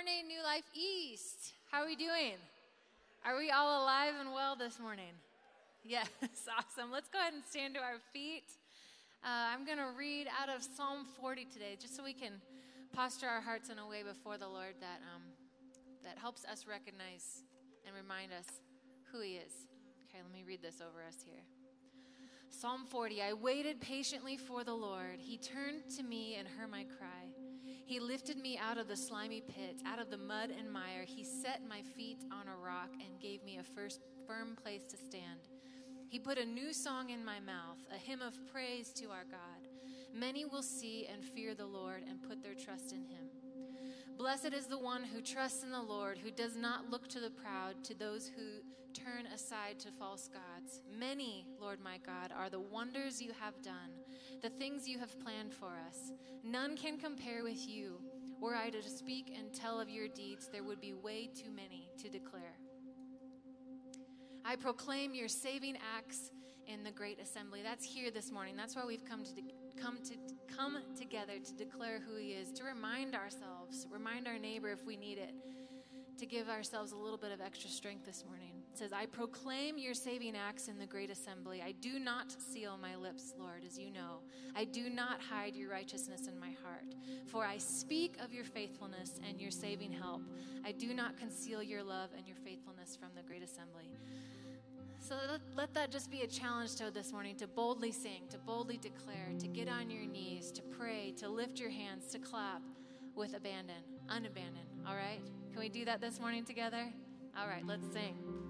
New Life East. How are we doing? Are we all alive and well this morning? Yes, awesome. Let's go ahead and stand to our feet. Uh, I'm going to read out of Psalm 40 today, just so we can posture our hearts in a way before the Lord that, um, that helps us recognize and remind us who He is. Okay, let me read this over us here. Psalm 40 I waited patiently for the Lord. He turned to me and heard my cry. He lifted me out of the slimy pit, out of the mud and mire. He set my feet on a rock and gave me a first firm place to stand. He put a new song in my mouth, a hymn of praise to our God. Many will see and fear the Lord and put their trust in him. Blessed is the one who trusts in the Lord, who does not look to the proud, to those who turn aside to false gods. Many, Lord my God, are the wonders you have done the things you have planned for us. None can compare with you. Were I to speak and tell of your deeds, there would be way too many to declare. I proclaim your saving acts in the great assembly. That's here this morning. That's why we've come to de- come to come together to declare who he is, to remind ourselves, remind our neighbor if we need it, to give ourselves a little bit of extra strength this morning. It says, I proclaim your saving acts in the great assembly. I do not seal my lips, Lord, as you know. I do not hide your righteousness in my heart. For I speak of your faithfulness and your saving help. I do not conceal your love and your faithfulness from the great assembly. So let, let, that just be a challenge to this morning to boldly sing, to boldly declare, to get on your knees, to pray, to lift your hands, to clap with abandon, unabandon. All right? Can we do that this morning together? All right, let's sing.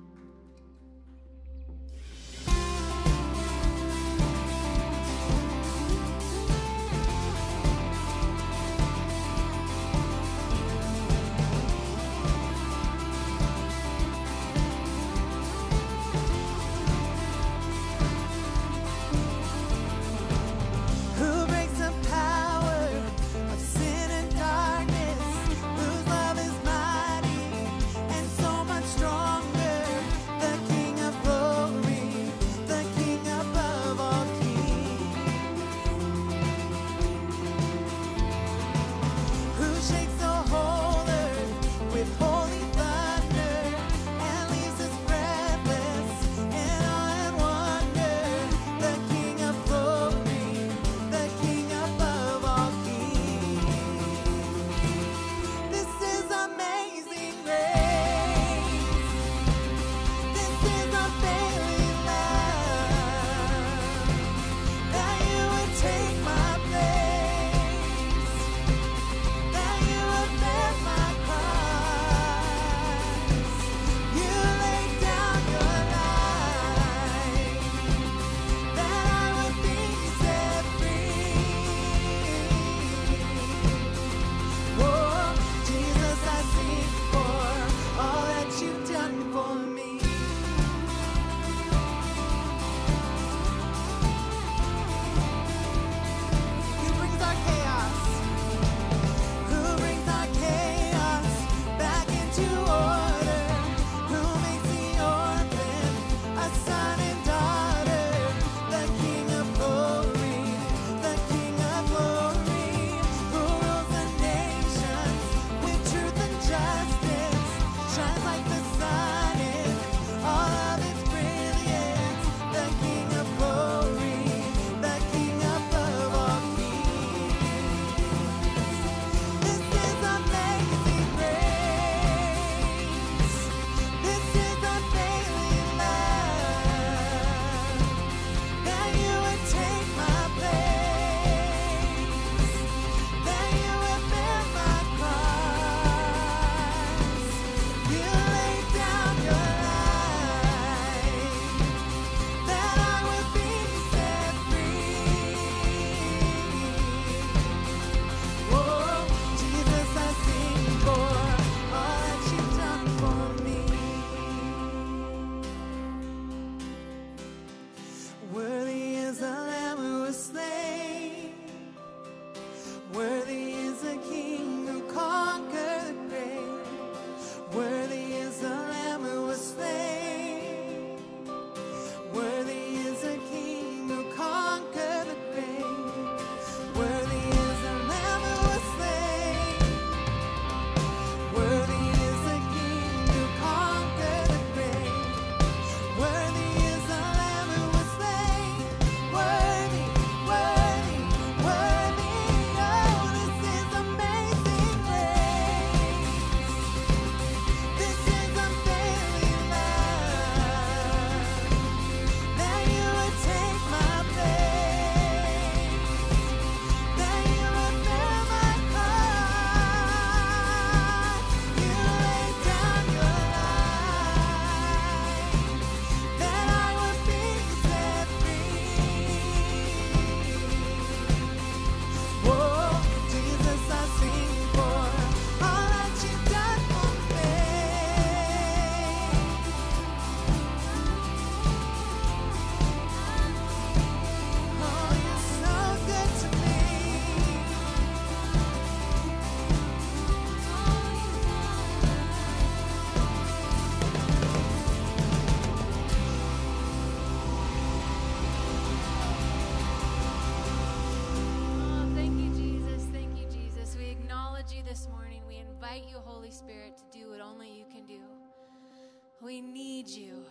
we need you,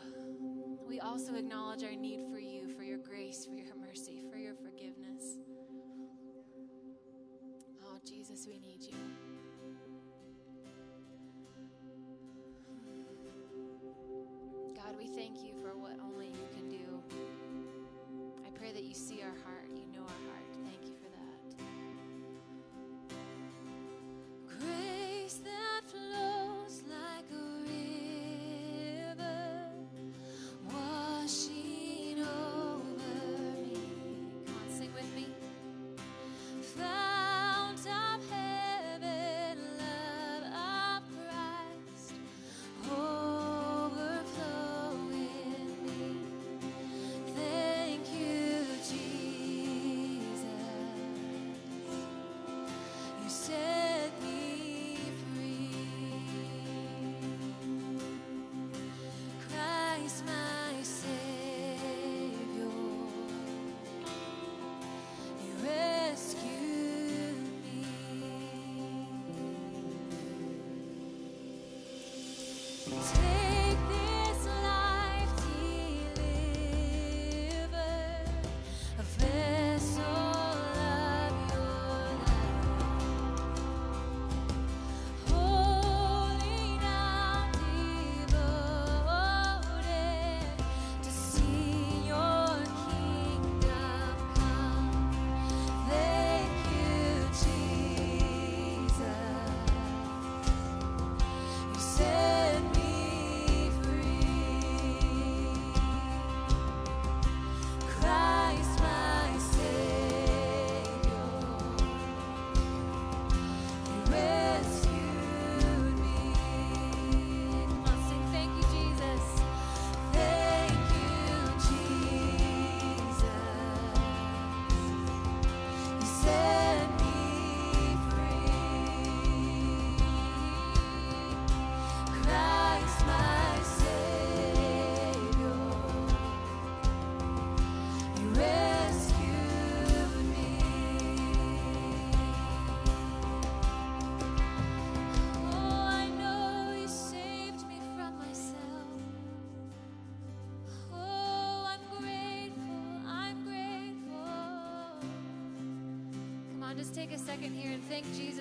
we also acknowledge our need for you, for your grace, for your mercy, for your forgiveness. Oh, Jesus, we need you. take a second here and thank Jesus.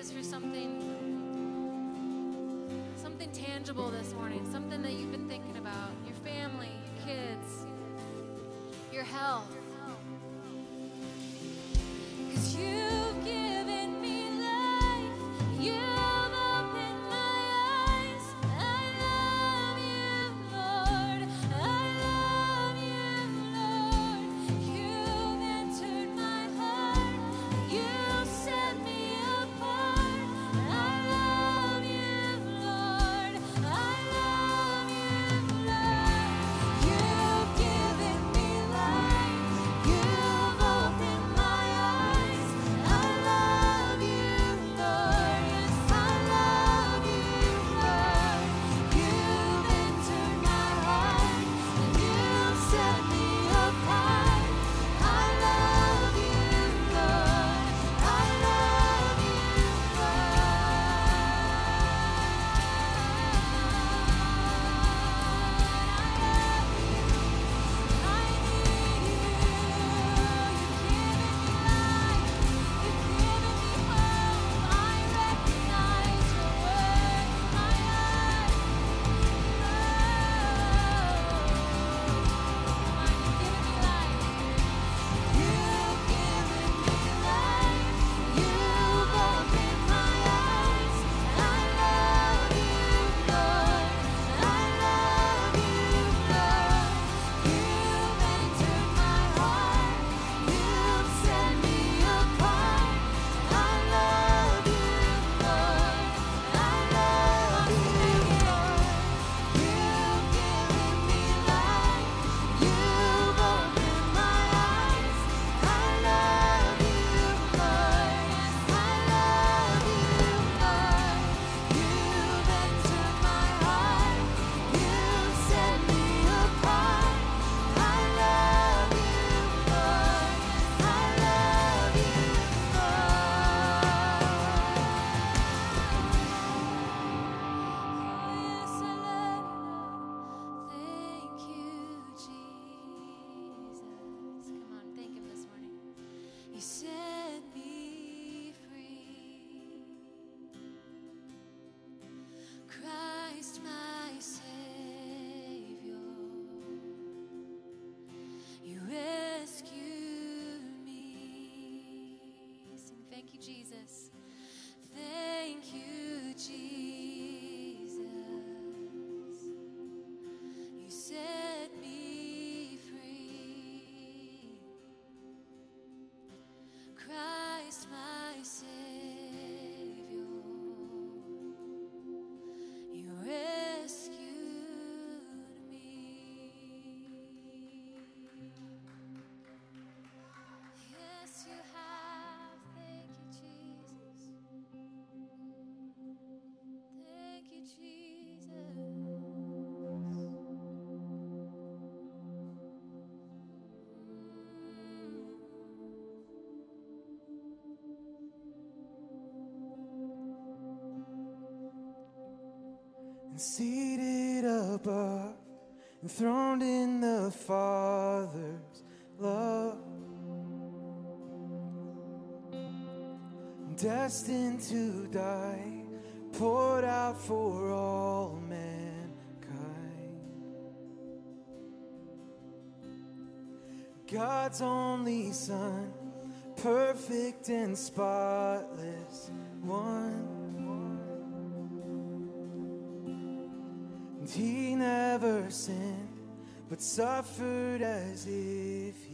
seated above, enthroned in the Father's love, destined to die, poured out for all mankind. God's only Son, perfect and spotless one. never sinned, but suffered as if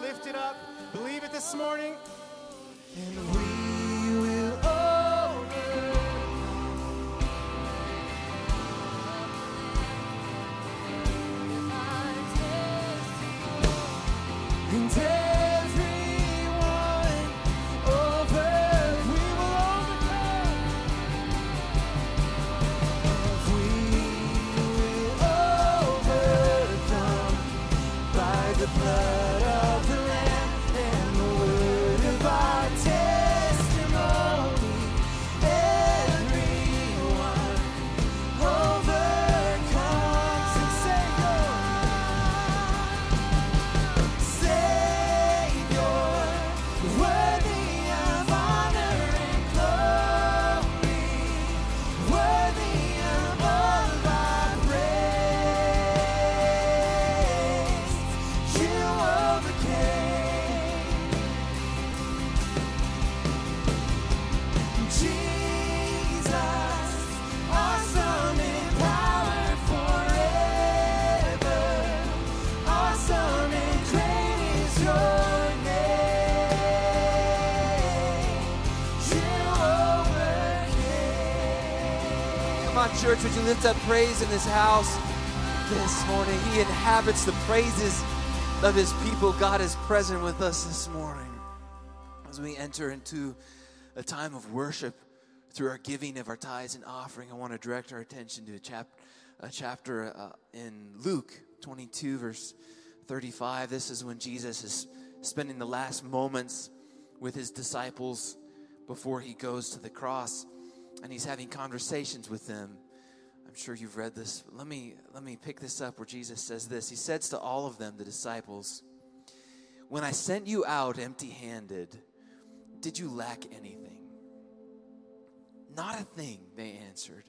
lift it up. Believe it this morning. Lift up praise in this house this morning? He inhabits the praises of his people. God is present with us this morning as we enter into a time of worship through our giving of our tithes and offering. I want to direct our attention to a, chap- a chapter uh, in Luke 22, verse 35. This is when Jesus is spending the last moments with his disciples before he goes to the cross and he's having conversations with them. Sure you've read this. Let me let me pick this up where Jesus says this. He says to all of them, the disciples, "When I sent you out empty-handed, did you lack anything?" Not a thing, they answered.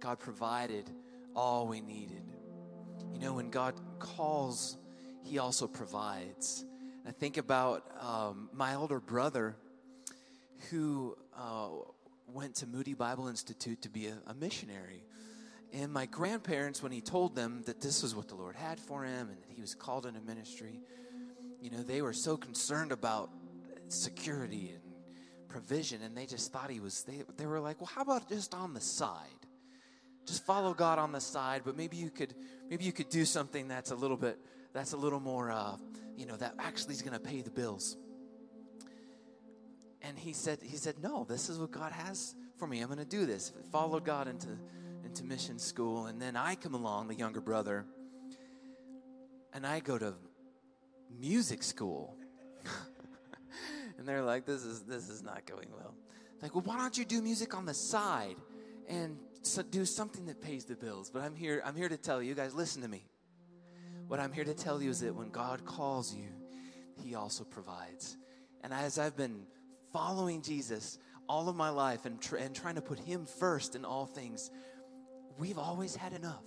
God provided all we needed. You know, when God calls, He also provides. I think about um, my older brother who uh, went to Moody Bible Institute to be a, a missionary. And my grandparents, when he told them that this was what the Lord had for him and that he was called into ministry, you know, they were so concerned about security and provision, and they just thought he was, they, they were like, well, how about just on the side? Just follow God on the side, but maybe you could, maybe you could do something that's a little bit, that's a little more, uh, you know, that actually is going to pay the bills. And he said, he said, no, this is what God has for me. I'm going to do this. Follow God into, into mission school. And then I come along, the younger brother, and I go to music school. and they're like, this is, this is not going well. Like, well, why don't you do music on the side and so do something that pays the bills? But I'm here, I'm here to tell you, you guys, listen to me. What I'm here to tell you is that when God calls you, He also provides. And as I've been following Jesus all of my life and, tr- and trying to put Him first in all things, we've always had enough.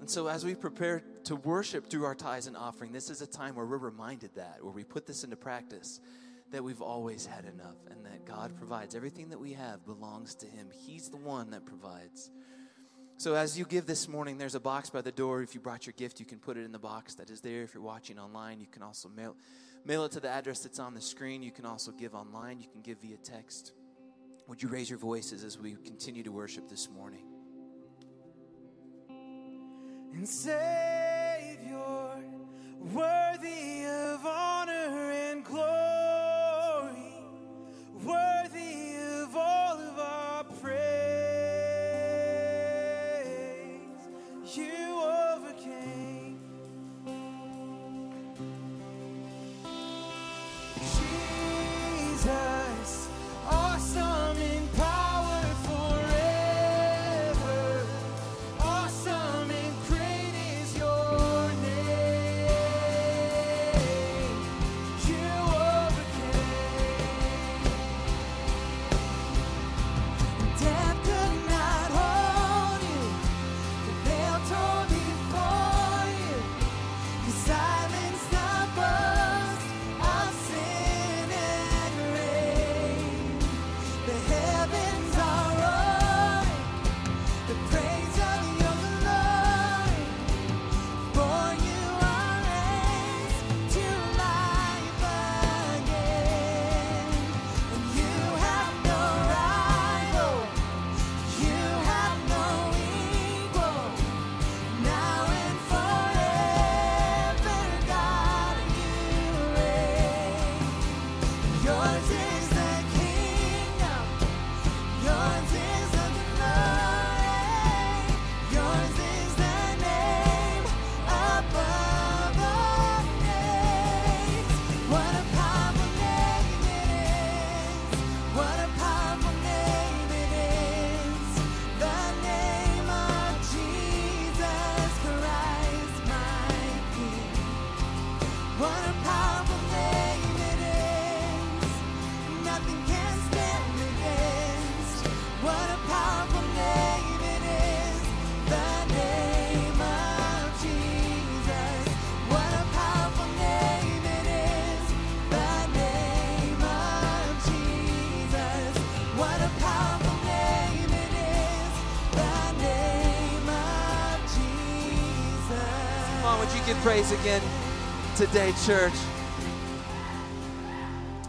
And so, as we prepare to worship through our tithes and offering, this is a time where we're reminded that, where we put this into practice, that we've always had enough and that God provides. Everything that we have belongs to Him. He's the one that provides. So, as you give this morning, there's a box by the door. If you brought your gift, you can put it in the box that is there. If you're watching online, you can also mail, mail it to the address that's on the screen. You can also give online, you can give via text. Would you raise your voices as we continue to worship this morning? And Savior, worthy of honor and glory, praise again today, church?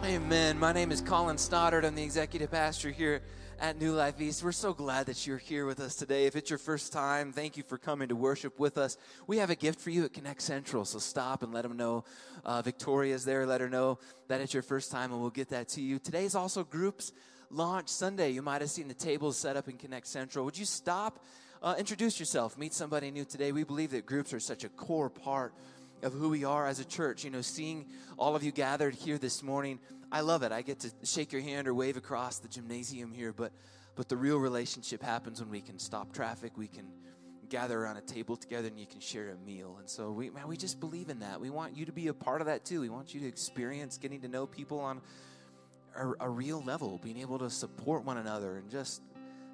Amen. My name is Colin Stoddard. I'm the executive pastor here at New Life East. We're so glad that you're here with us today. If it's your first time, thank you for coming to worship with us. We have a gift for you at Connect Central, so stop and let them know uh, Victoria's there. Let her know that it's your first time, and we'll get that to you. Today is also Groups Launch Sunday. You might have seen the tables set up in Connect Central. Would you stop, uh, introduce yourself, meet somebody new today? We believe that groups are such a core part of who we are as a church. You know, seeing all of you gathered here this morning I love it. I get to shake your hand or wave across the gymnasium here, but but the real relationship happens when we can stop traffic, we can gather around a table together and you can share a meal. And so we man, we just believe in that. We want you to be a part of that too. We want you to experience getting to know people on a, a real level, being able to support one another and just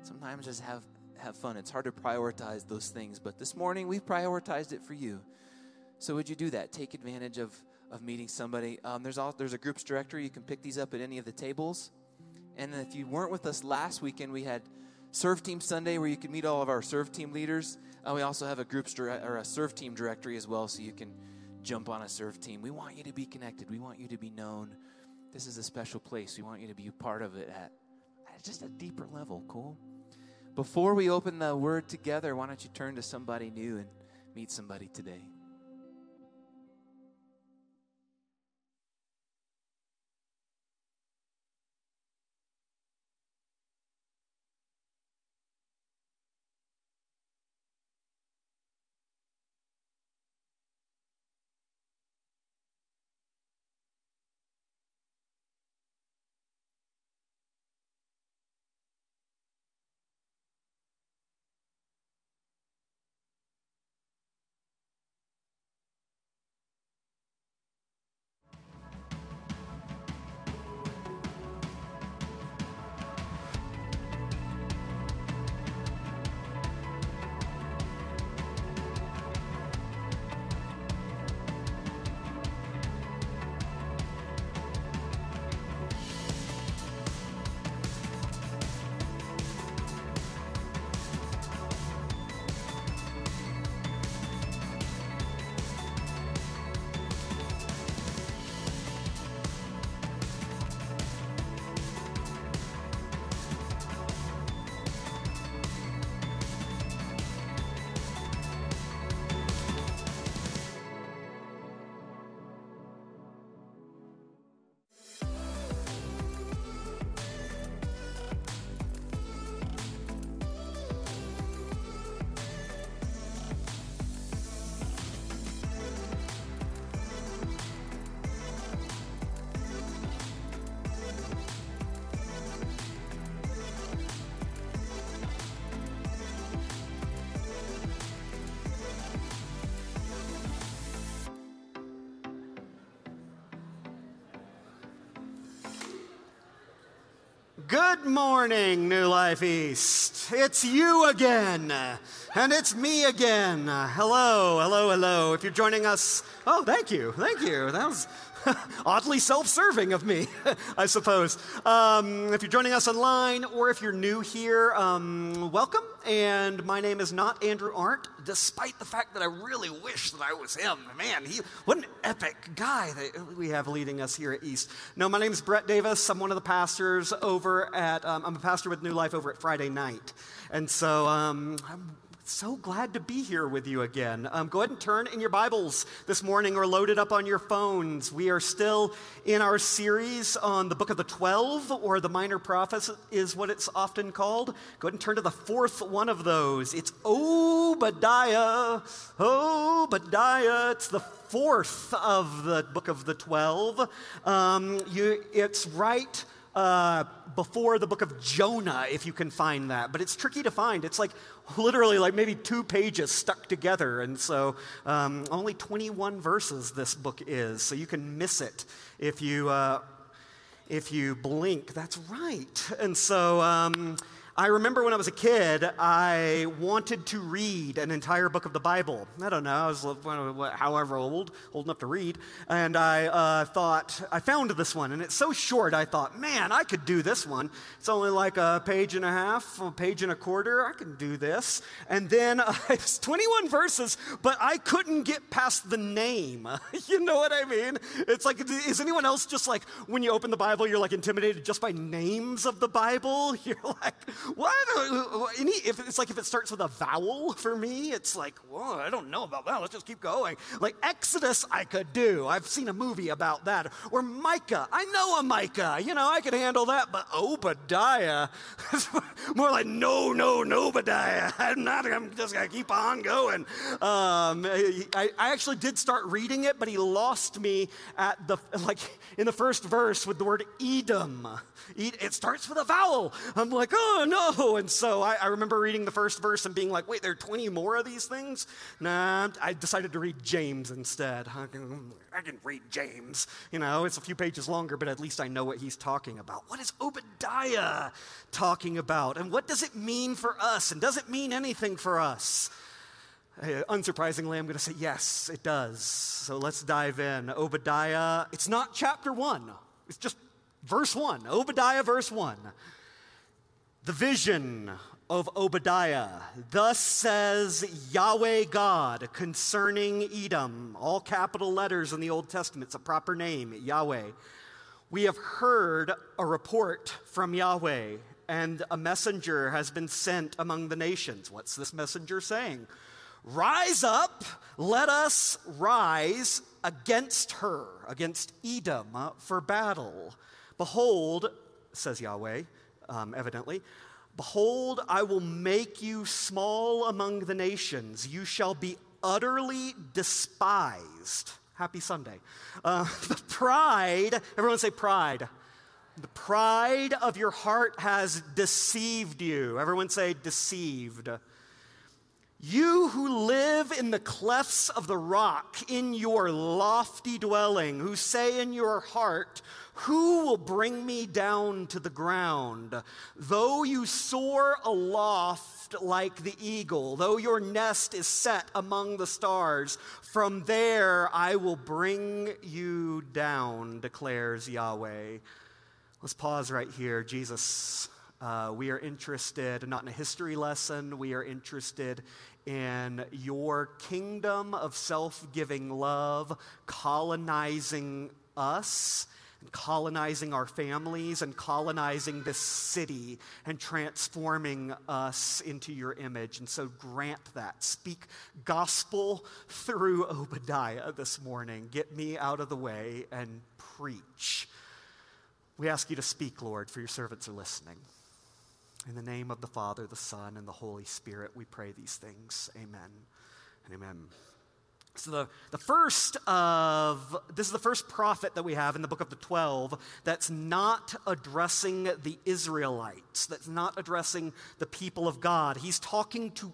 sometimes just have have fun. It's hard to prioritize those things, but this morning we've prioritized it for you. So would you do that? Take advantage of of meeting somebody. Um, there's all, there's a groups directory. You can pick these up at any of the tables. And if you weren't with us last weekend, we had Serve Team Sunday where you can meet all of our Serve Team leaders. Uh, we also have a groups dire- or a Serve Team directory as well, so you can jump on a Serve Team. We want you to be connected. We want you to be known. This is a special place. We want you to be part of it at, at just a deeper level. Cool. Before we open the word together, why don't you turn to somebody new and meet somebody today? Good morning, New Life East. It's you again, and it's me again. Hello, hello, hello. If you're joining us, oh, thank you, thank you. That was Oddly self serving of me, I suppose. Um, if you're joining us online or if you're new here, um, welcome. And my name is not Andrew Arndt, despite the fact that I really wish that I was him. Man, he, what an epic guy that we have leading us here at East. No, my name is Brett Davis. I'm one of the pastors over at, um, I'm a pastor with New Life over at Friday night. And so um, I'm so glad to be here with you again. Um, go ahead and turn in your Bibles this morning or load it up on your phones. We are still in our series on the book of the 12, or the Minor Prophets is what it's often called. Go ahead and turn to the fourth one of those. It's Obadiah. Obadiah. It's the fourth of the book of the 12. Um, you, it's right uh, before the book of Jonah, if you can find that. But it's tricky to find. It's like literally like maybe two pages stuck together. And so um, only 21 verses this book is. So you can miss it if you, uh, if you blink. That's right. And so. Um, I remember when I was a kid, I wanted to read an entire book of the Bible. I don't know, I was however old, old enough to read. And I uh, thought, I found this one, and it's so short, I thought, man, I could do this one. It's only like a page and a half, a page and a quarter. I can do this. And then uh, it's 21 verses, but I couldn't get past the name. you know what I mean? It's like, is anyone else just like, when you open the Bible, you're like intimidated just by names of the Bible? You're like, what? Any, if it's like if it starts with a vowel for me, it's like, whoa, I don't know about that. Let's just keep going. Like Exodus, I could do. I've seen a movie about that. Or Micah, I know a Micah. You know, I can handle that. But Obadiah, more like no, no, no, Obadiah. I'm not. I'm just gonna keep on going. Um, I, I actually did start reading it, but he lost me at the like in the first verse with the word Edom. It starts with a vowel. I'm like, oh no. Oh, and so I, I remember reading the first verse and being like, wait, there are 20 more of these things? Nah, I decided to read James instead. I can, I can read James. You know, it's a few pages longer, but at least I know what he's talking about. What is Obadiah talking about? And what does it mean for us? And does it mean anything for us? Uh, unsurprisingly, I'm going to say yes, it does. So let's dive in. Obadiah, it's not chapter one, it's just verse one. Obadiah, verse one. The vision of Obadiah. Thus says Yahweh God concerning Edom, all capital letters in the Old Testament, it's a proper name, Yahweh. We have heard a report from Yahweh, and a messenger has been sent among the nations. What's this messenger saying? Rise up, let us rise against her, against Edom, uh, for battle. Behold, says Yahweh, um, evidently. Behold, I will make you small among the nations. You shall be utterly despised. Happy Sunday. Uh, the pride, everyone say pride. The pride of your heart has deceived you. Everyone say deceived. You who live in the clefts of the rock, in your lofty dwelling, who say in your heart, Who will bring me down to the ground? Though you soar aloft like the eagle, though your nest is set among the stars, from there I will bring you down, declares Yahweh. Let's pause right here. Jesus uh, we are interested not in a history lesson, we are interested in your kingdom of self giving love colonizing us and colonizing our families and colonizing this city and transforming us into your image. And so grant that. Speak gospel through Obadiah this morning. Get me out of the way and preach. We ask you to speak, Lord, for your servants are listening. In the name of the Father, the Son, and the Holy Spirit, we pray these things. Amen and amen. So, the, the first of, this is the first prophet that we have in the book of the 12 that's not addressing the Israelites, that's not addressing the people of God. He's talking to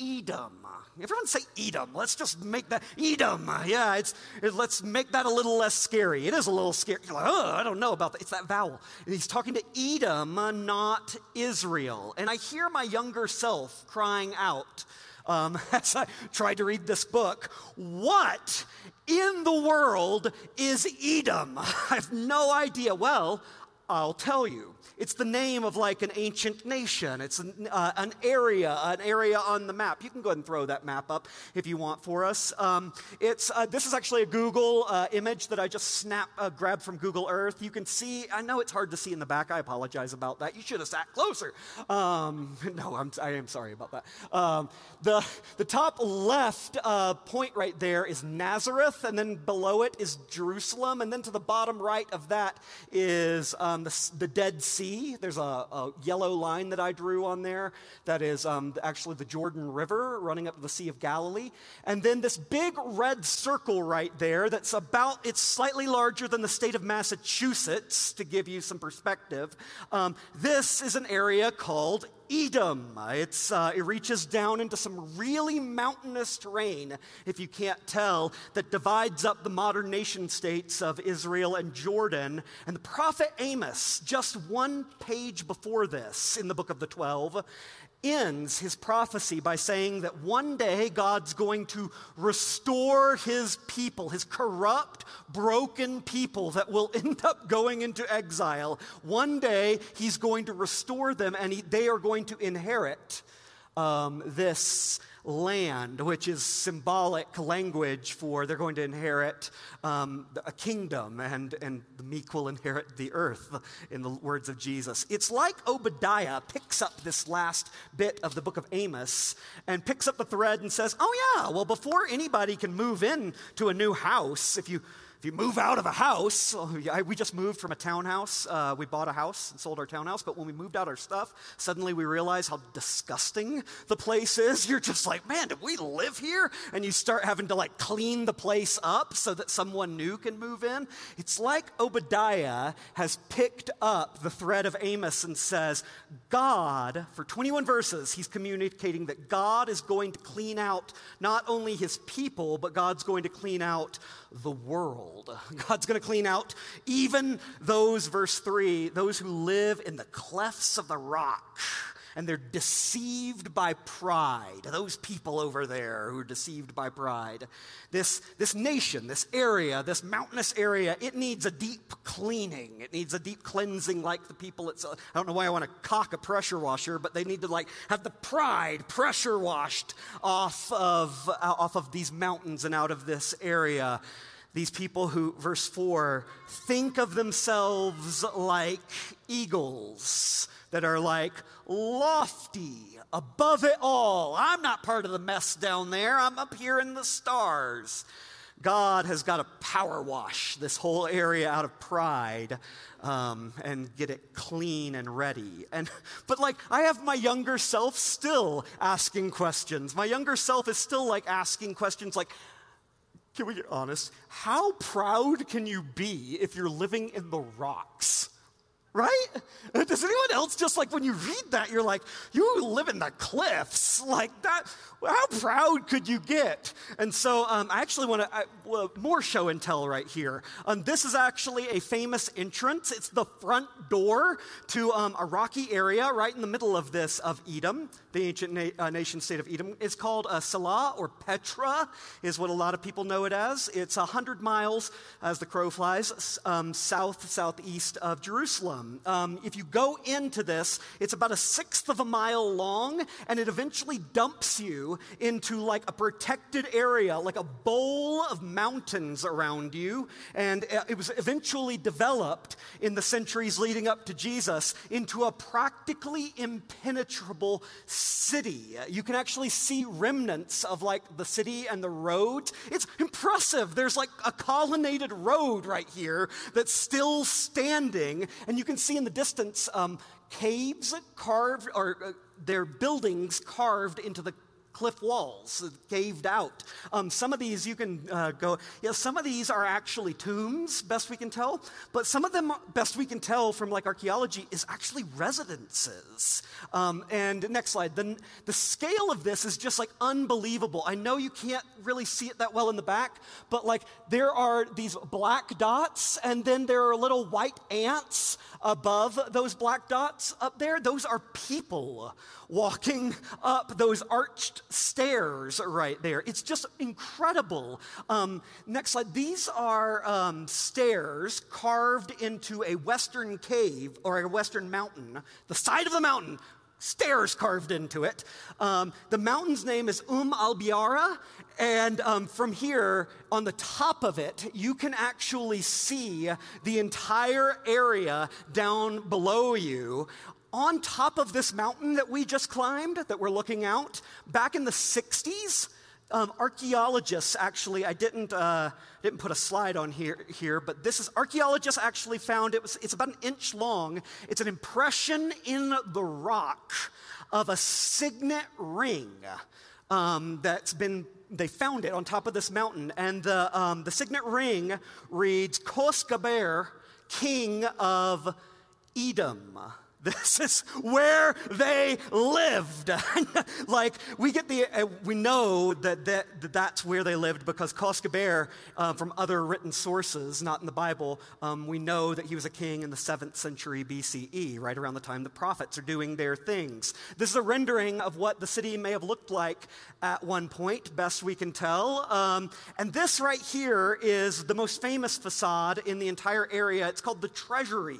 Edom. Everyone say Edom. Let's just make that Edom. Yeah, it's it, let's make that a little less scary. It is a little scary. You're like, oh, I don't know about that. It's that vowel. And he's talking to Edom, not Israel. And I hear my younger self crying out um, as I tried to read this book. What in the world is Edom? I have no idea. Well, I'll tell you. It's the name of like an ancient nation. It's an, uh, an, area, an area on the map. You can go ahead and throw that map up if you want for us. Um, it's, uh, this is actually a Google uh, image that I just snap, uh, grabbed from Google Earth. You can see, I know it's hard to see in the back. I apologize about that. You should have sat closer. Um, no, I'm, I am sorry about that. Um, the, the top left uh, point right there is Nazareth, and then below it is Jerusalem, and then to the bottom right of that is the, the Dead Sea. Sea. There's a, a, yellow line that I drew on there that is um, actually the Jordan River running up to the Sea of Galilee. And then this big red circle right there that's about, it's slightly larger than the state of Massachusetts, to give you some perspective. Um, this is an area called Edom. It's, uh, it reaches down into some really mountainous terrain, if you can't tell, that divides up the modern nation states of Israel and Jordan. And the prophet Amos just one page before this in the book of the 12, ends his prophecy by saying that one day God's going to restore his people, his corrupt, broken people that will end up going into exile. One day he's going to restore them and he, they are going to inherit um, this land, which is symbolic language for they're going to inherit um, a kingdom, and, and the meek will inherit the earth, in the words of Jesus. It's like Obadiah picks up this last bit of the book of Amos and picks up the thread and says, Oh, yeah, well, before anybody can move in to a new house, if you if you move out of a house, we just moved from a townhouse. Uh, we bought a house and sold our townhouse, but when we moved out our stuff, suddenly we realized how disgusting the place is. You're just like, man, did we live here? And you start having to like clean the place up so that someone new can move in. It's like Obadiah has picked up the thread of Amos and says, God, for 21 verses, he's communicating that God is going to clean out not only his people, but God's going to clean out the world. God's going to clean out even those, verse 3, those who live in the clefts of the rock and they're deceived by pride. Those people over there who are deceived by pride. This, this nation, this area, this mountainous area, it needs a deep cleaning. It needs a deep cleansing like the people it's I don't know why I want to cock a pressure washer, but they need to like have the pride pressure washed off of, off of these mountains and out of this area these people who, verse 4, think of themselves like eagles that are like lofty, above it all. I'm not part of the mess down there, I'm up here in the stars. God has got to power wash this whole area out of pride um, and get it clean and ready. And but like I have my younger self still asking questions. My younger self is still like asking questions like, can we get honest? How proud can you be if you're living in the rocks? Right? Does anyone else just like when you read that, you're like, you live in the cliffs? Like that, how proud could you get? And so um, I actually want to, well, more show and tell right here. Um, this is actually a famous entrance. It's the front door to um, a rocky area right in the middle of this, of Edom, the ancient na- uh, nation state of Edom. It's called uh, Sela or Petra, is what a lot of people know it as. It's 100 miles, as the crow flies, um, south, southeast of Jerusalem. Um, if you go into this, it's about a sixth of a mile long, and it eventually dumps you into like a protected area, like a bowl of mountains around you. And uh, it was eventually developed in the centuries leading up to Jesus into a practically impenetrable city. You can actually see remnants of like the city and the roads. It's impressive. There's like a colonnaded road right here that's still standing, and you can see in the distance um, caves carved or uh, their buildings carved into the cliff walls caved out. Um, some of these you can uh, go, yeah, some of these are actually tombs, best we can tell, but some of them, best we can tell from like archaeology, is actually residences. Um, and next slide, the, the scale of this is just like unbelievable. I know you can't really see it that well in the back, but like there are these black dots, and then there are little white ants above those black dots up there. Those are people walking up those arched stairs right there. It's just incredible. Um, next slide. These are um, stairs carved into a western cave or a western mountain, the side of the mountain. Stairs carved into it. Um, the mountain's name is Um al Biara, and um, from here, on the top of it, you can actually see the entire area down below you on top of this mountain that we just climbed, that we're looking out, back in the 60s, um, archaeologists actually, I didn't, uh, didn't put a slide on here, here, but this is, archaeologists actually found it was, it's about an inch long. It's an impression in the rock of a signet ring um, that's been, they found it on top of this mountain. And the, um, the signet ring reads, Kos Gaber, king of Edom. This is where they lived. like we get the, uh, we know that, that, that, that's where they lived because Kos Gaber, uh, from other written sources, not in the Bible, um, we know that he was a king in the seventh century BCE, right around the time the prophets are doing their things. This is a rendering of what the city may have looked like at one point, best we can tell. Um, and this right here is the most famous facade in the entire area. It's called the Treasury.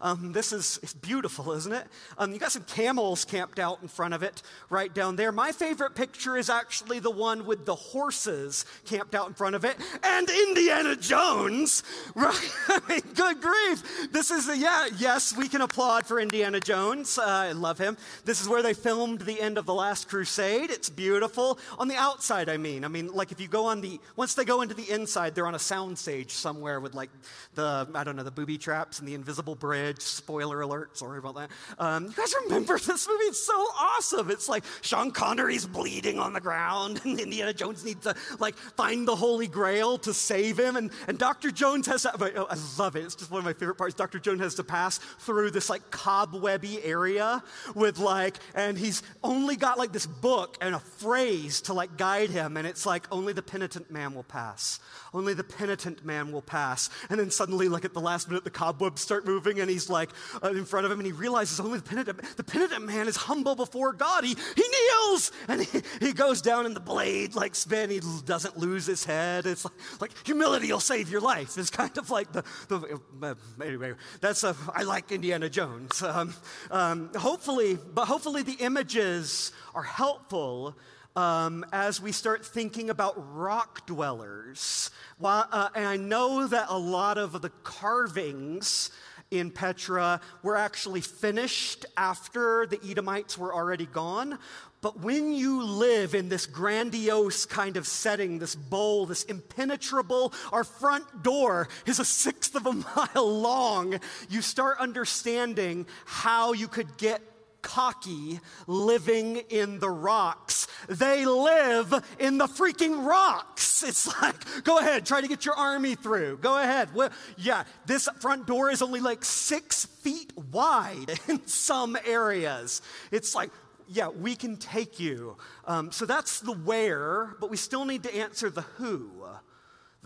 Um, this is beautiful beautiful, isn't it? Um, you got some camels camped out in front of it right down there. My favorite picture is actually the one with the horses camped out in front of it and Indiana Jones, right? I mean, good grief. This is, a, yeah, yes, we can applaud for Indiana Jones. Uh, I love him. This is where they filmed the end of The Last Crusade. It's beautiful. On the outside, I mean. I mean, like if you go on the, once they go into the inside, they're on a soundstage somewhere with like the, I don't know, the booby traps and the invisible bridge. Spoiler alert, sorry about that. Um, you guys remember this movie? It's so awesome. It's like Sean Connery's bleeding on the ground, and Indiana Jones needs to like find the Holy Grail to save him, and, and Dr. Jones has to. Oh, I love it. It's just one of my favorite parts. Dr. Jones has to pass through this like cobwebby area with like, and he's only got like this book and a phrase to like guide him, and it's like only the penitent man will pass. Only the penitent man will pass. And then suddenly, like at the last minute, the cobwebs start moving, and he's like uh, in front of him, and he realizes only the penitent, the penitent man is humble before God. He, he kneels and he, he goes down in the blade like spin. He doesn't lose his head. It's like, like humility will save your life. It's kind of like the, the uh, anyway, that's a, I like Indiana Jones. Um, um, hopefully, but hopefully the images are helpful um, as we start thinking about rock dwellers. Well, uh, and I know that a lot of the carvings in Petra were actually finished after the Edomites were already gone. But when you live in this grandiose kind of setting, this bowl, this impenetrable, our front door is a sixth of a mile long, you start understanding how you could get cocky living in the rocks. They live in the freaking rocks. It's like, go ahead, try to get your army through. Go ahead. Well, yeah, this front door is only like six feet wide in some areas. It's like, yeah, we can take you. Um, so that's the where, but we still need to answer the who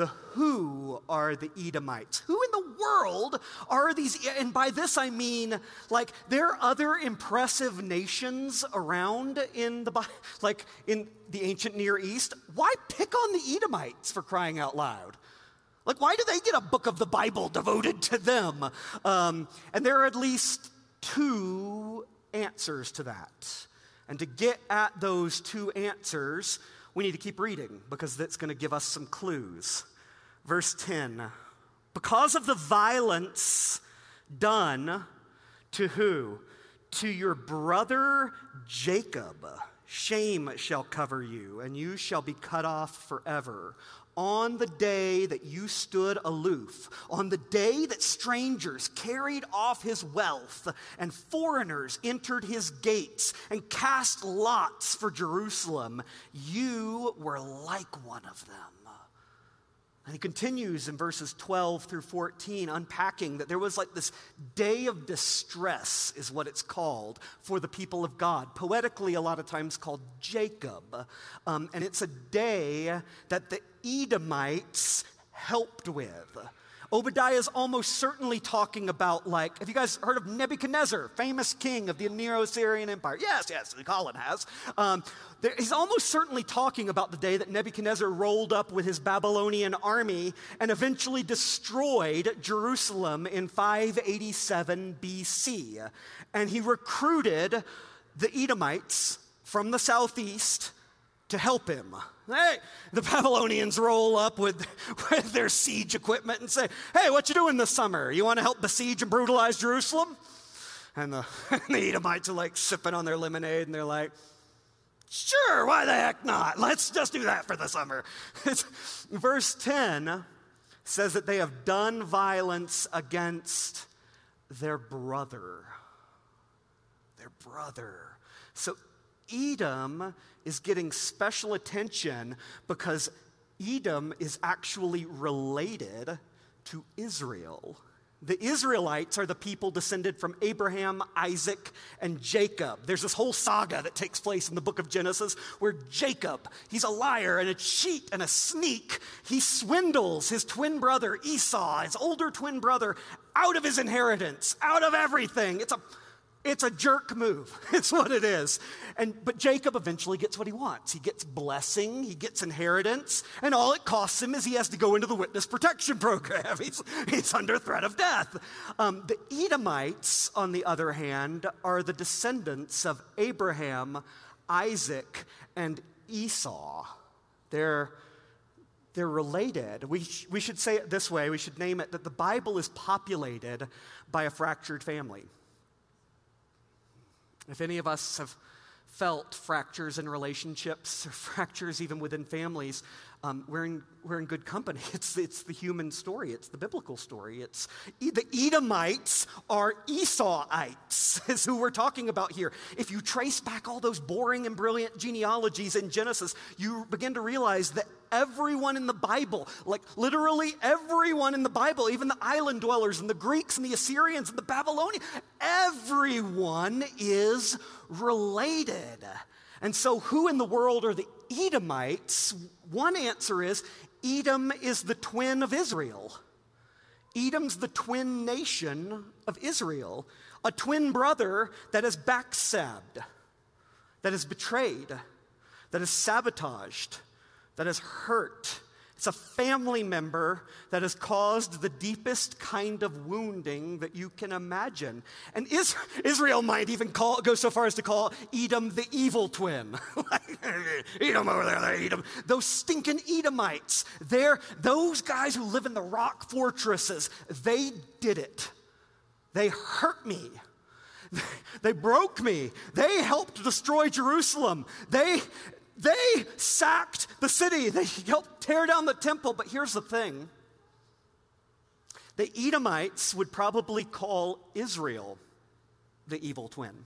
the who are the Edomites. Who in the world are these? And by this I mean, like, there are other impressive nations around in the, like, in the ancient Near East. Why pick on the Edomites for crying out loud? Like, why do they get a book of the Bible devoted to them? Um, and there are at least two answers to that. And to get at those two answers, we need to keep reading because that's going to give us some clues. Verse 10 Because of the violence done to who? To your brother Jacob. Shame shall cover you, and you shall be cut off forever. On the day that you stood aloof, on the day that strangers carried off his wealth, and foreigners entered his gates and cast lots for Jerusalem, you were like one of them. And he continues in verses 12 through 14, unpacking that there was like this day of distress, is what it's called, for the people of God. Poetically, a lot of times called Jacob. Um, and it's a day that the Edomites helped with. Obadiah is almost certainly talking about, like, have you guys heard of Nebuchadnezzar, famous king of the Neo Assyrian Empire? Yes, yes, Colin has. Um, there, he's almost certainly talking about the day that Nebuchadnezzar rolled up with his Babylonian army and eventually destroyed Jerusalem in 587 BC. And he recruited the Edomites from the southeast to help him. Hey, the Babylonians roll up with, with their siege equipment and say, Hey, what you doing this summer? You want to help besiege and brutalize Jerusalem? And the, and the Edomites are like sipping on their lemonade and they're like, Sure, why the heck not? Let's just do that for the summer. verse 10 says that they have done violence against their brother. Their brother. So Edom is getting special attention because Edom is actually related to Israel. The Israelites are the people descended from Abraham, Isaac, and Jacob. There's this whole saga that takes place in the book of Genesis where Jacob, he's a liar and a cheat and a sneak. He swindles his twin brother Esau, his older twin brother, out of his inheritance, out of everything. It's a it's a jerk move. It's what it is. And but Jacob eventually gets what he wants. He gets blessing, he gets inheritance, and all it costs him is he has to go into the witness protection program. He's, he's under threat of death. Um, the Edomites, on the other hand, are the descendants of Abraham, Isaac, and Esau. They're they're related. We, sh- we should say it this way we should name it that the Bible is populated by a fractured family. If any of us have felt fractures in relationships or fractures even within families, um, we're, in, we're in good company. It's, it's the human story, it's the biblical story. It's the Edomites are Esauites, is who we're talking about here. If you trace back all those boring and brilliant genealogies in Genesis, you begin to realize that everyone in the Bible, like literally everyone in the Bible, even the island dwellers and the Greeks and the Assyrians and the Babylonians, everyone is related. And so, who in the world are the Edomites? One answer is Edom is the twin of Israel. Edom's the twin nation of Israel, a twin brother that has backstabbed, that has betrayed, that has sabotaged, that has hurt, it's a family member that has caused the deepest kind of wounding that you can imagine. And Israel might even call, go so far as to call Edom the evil twin. Edom over there, Edom. Those stinking Edomites, they're those guys who live in the rock fortresses. They did it. They hurt me. They broke me. They helped destroy Jerusalem. They, they sacked the city, they helped tear down the temple. But here's the thing the Edomites would probably call Israel the evil twin.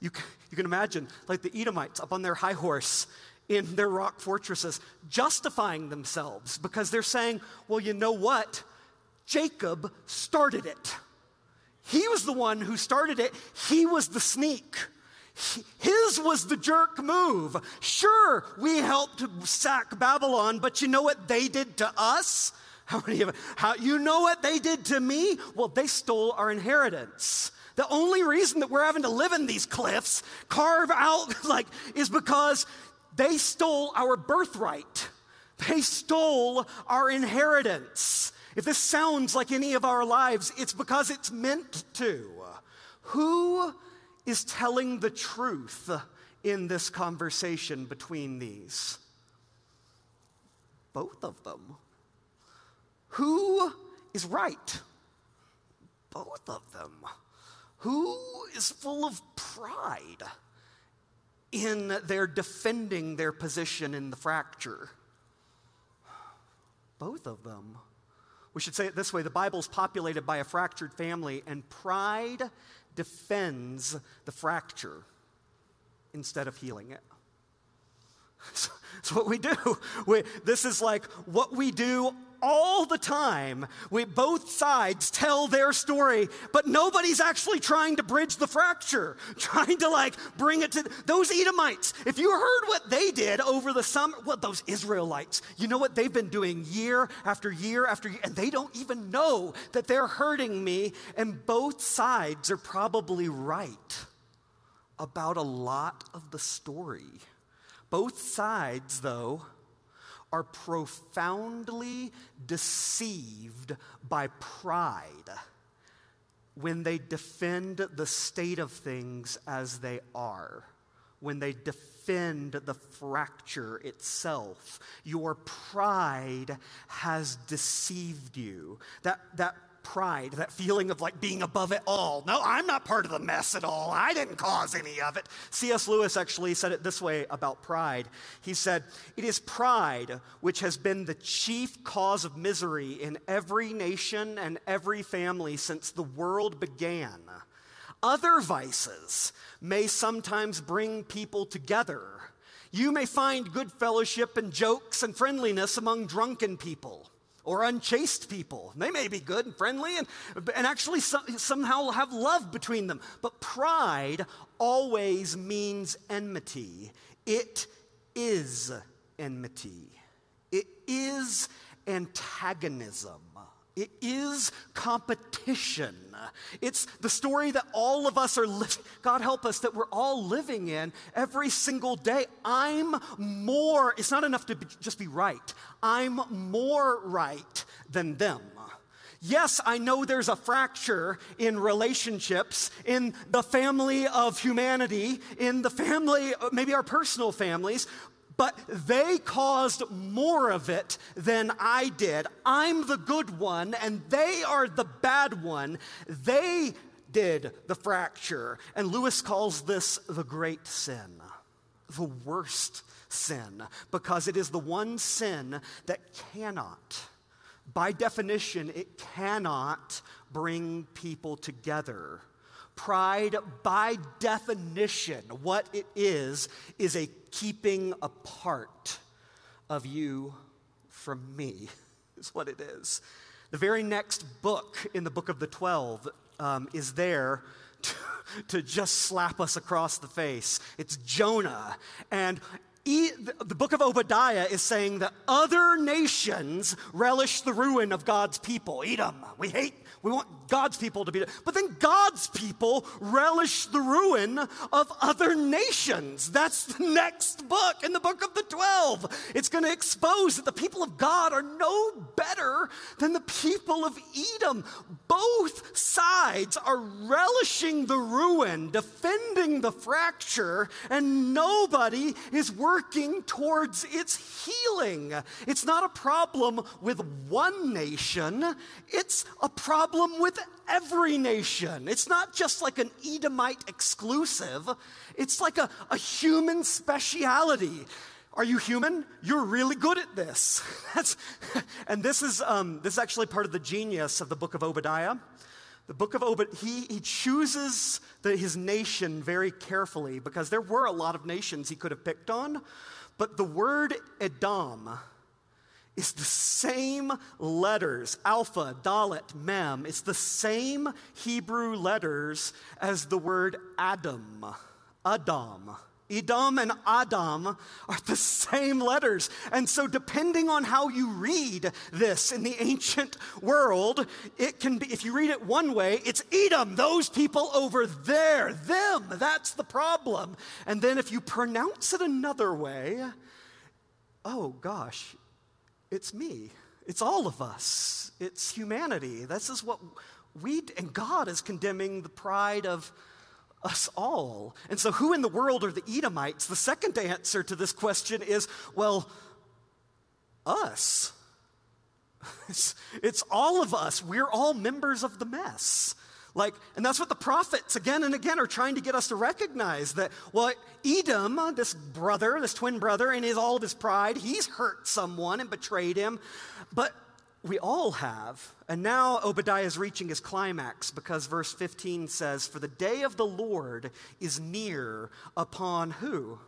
You, you can imagine, like the Edomites up on their high horse in their rock fortresses, justifying themselves because they're saying, well, you know what? Jacob started it. He was the one who started it, he was the sneak. His was the jerk move. Sure, we helped sack Babylon, but you know what they did to us? How many of how you know what they did to me? Well, they stole our inheritance. The only reason that we're having to live in these cliffs, carve out like is because they stole our birthright. They stole our inheritance. If this sounds like any of our lives, it's because it's meant to. Who is telling the truth in this conversation between these? Both of them. Who is right? Both of them. Who is full of pride in their defending their position in the fracture? Both of them. We should say it this way the Bible is populated by a fractured family, and pride defends the fracture instead of healing it. That's what we do. We, this is like what we do all the time. We both sides tell their story, but nobody's actually trying to bridge the fracture, trying to like bring it to those Edomites. If you heard what they did over the summer, well, those Israelites, you know what they've been doing year after year after year, and they don't even know that they're hurting me, and both sides are probably right about a lot of the story. Both sides, though, are profoundly deceived by pride when they defend the state of things as they are, when they defend the fracture itself. Your pride has deceived you. That, that pride, that feeling of like being above it all. No, I'm not part of the mess at all. I didn't cause any of it. C.S. Lewis actually said it this way about pride. He said, It is pride which has been the chief cause of misery in every nation and every family since the world began. Other vices may sometimes bring people together. You may find good fellowship and jokes and friendliness among drunken people or unchaste people. They may be good and friendly and, and actually somehow have love between them. But pride always means enmity. It is enmity, it is antagonism. It is competition. It's the story that all of us are living, God help us, that we're all living in every single day. I'm more, it's not enough to be, just be right. I'm more right than them. Yes, I know there's a fracture in relationships, in the family of humanity, in the family, maybe our personal families, but they caused more of it than I did. I'm the good one, and they are the bad one. They did the fracture. And Lewis calls this the great sin, the worst sin, because it is the one sin that cannot, by definition, it cannot bring people together. Pride, by definition, what it is, is a keeping apart of you from me, is what it is. The very next book in the book of the 12 um, is there to, just slap us across the face. It's Jonah. And the book of Obadiah is saying that other nations relish the ruin of God's people. Edom, we hate we want God's people to be, but then God's people relish the ruin of other nations. That's the next book in the book of the 12. It's going to expose that the people of God are no better than the people of Edom. Both sides are relishing the ruin, defending the fracture, and nobody is working towards its healing. It's not a problem with one nation, it's a problem problem with every nation. It's not just like an Edomite exclusive, it's like a, a human speciality. Are you human? You're really good at this. That's, and this is, um, this is actually part of the genius of the book of Obadiah. The book of Obadiah, he, he chooses the, his nation very carefully because there were a lot of nations he could have picked on. But the word Edom, is the same letters, Aleph, Dalet, Mem. It's the same Hebrew letters as the word Adam, Adam. Edom and Adam are the same letters. And so, depending on how you read this in the ancient world, it can be, if you read it one way, it's Edom, those people over there, them, that's the problem. And then if you pronounce it another way, oh gosh, it's me. It's all of us. It's humanity. This is what we, and God is condemning the pride of us all. And so, who in the world are the Edomites? The second answer to this question is well, us. It's, it's all of us. We're all members of the mess. Like, and that's what the prophets again and again are trying to get us to recognize that, well, Edom, uh, this brother, this twin brother, in his, all of his pride, he's hurt someone and betrayed him. But we all have. And now Obadiah is reaching his climax because verse 15 says, For the day of the Lord is near upon who?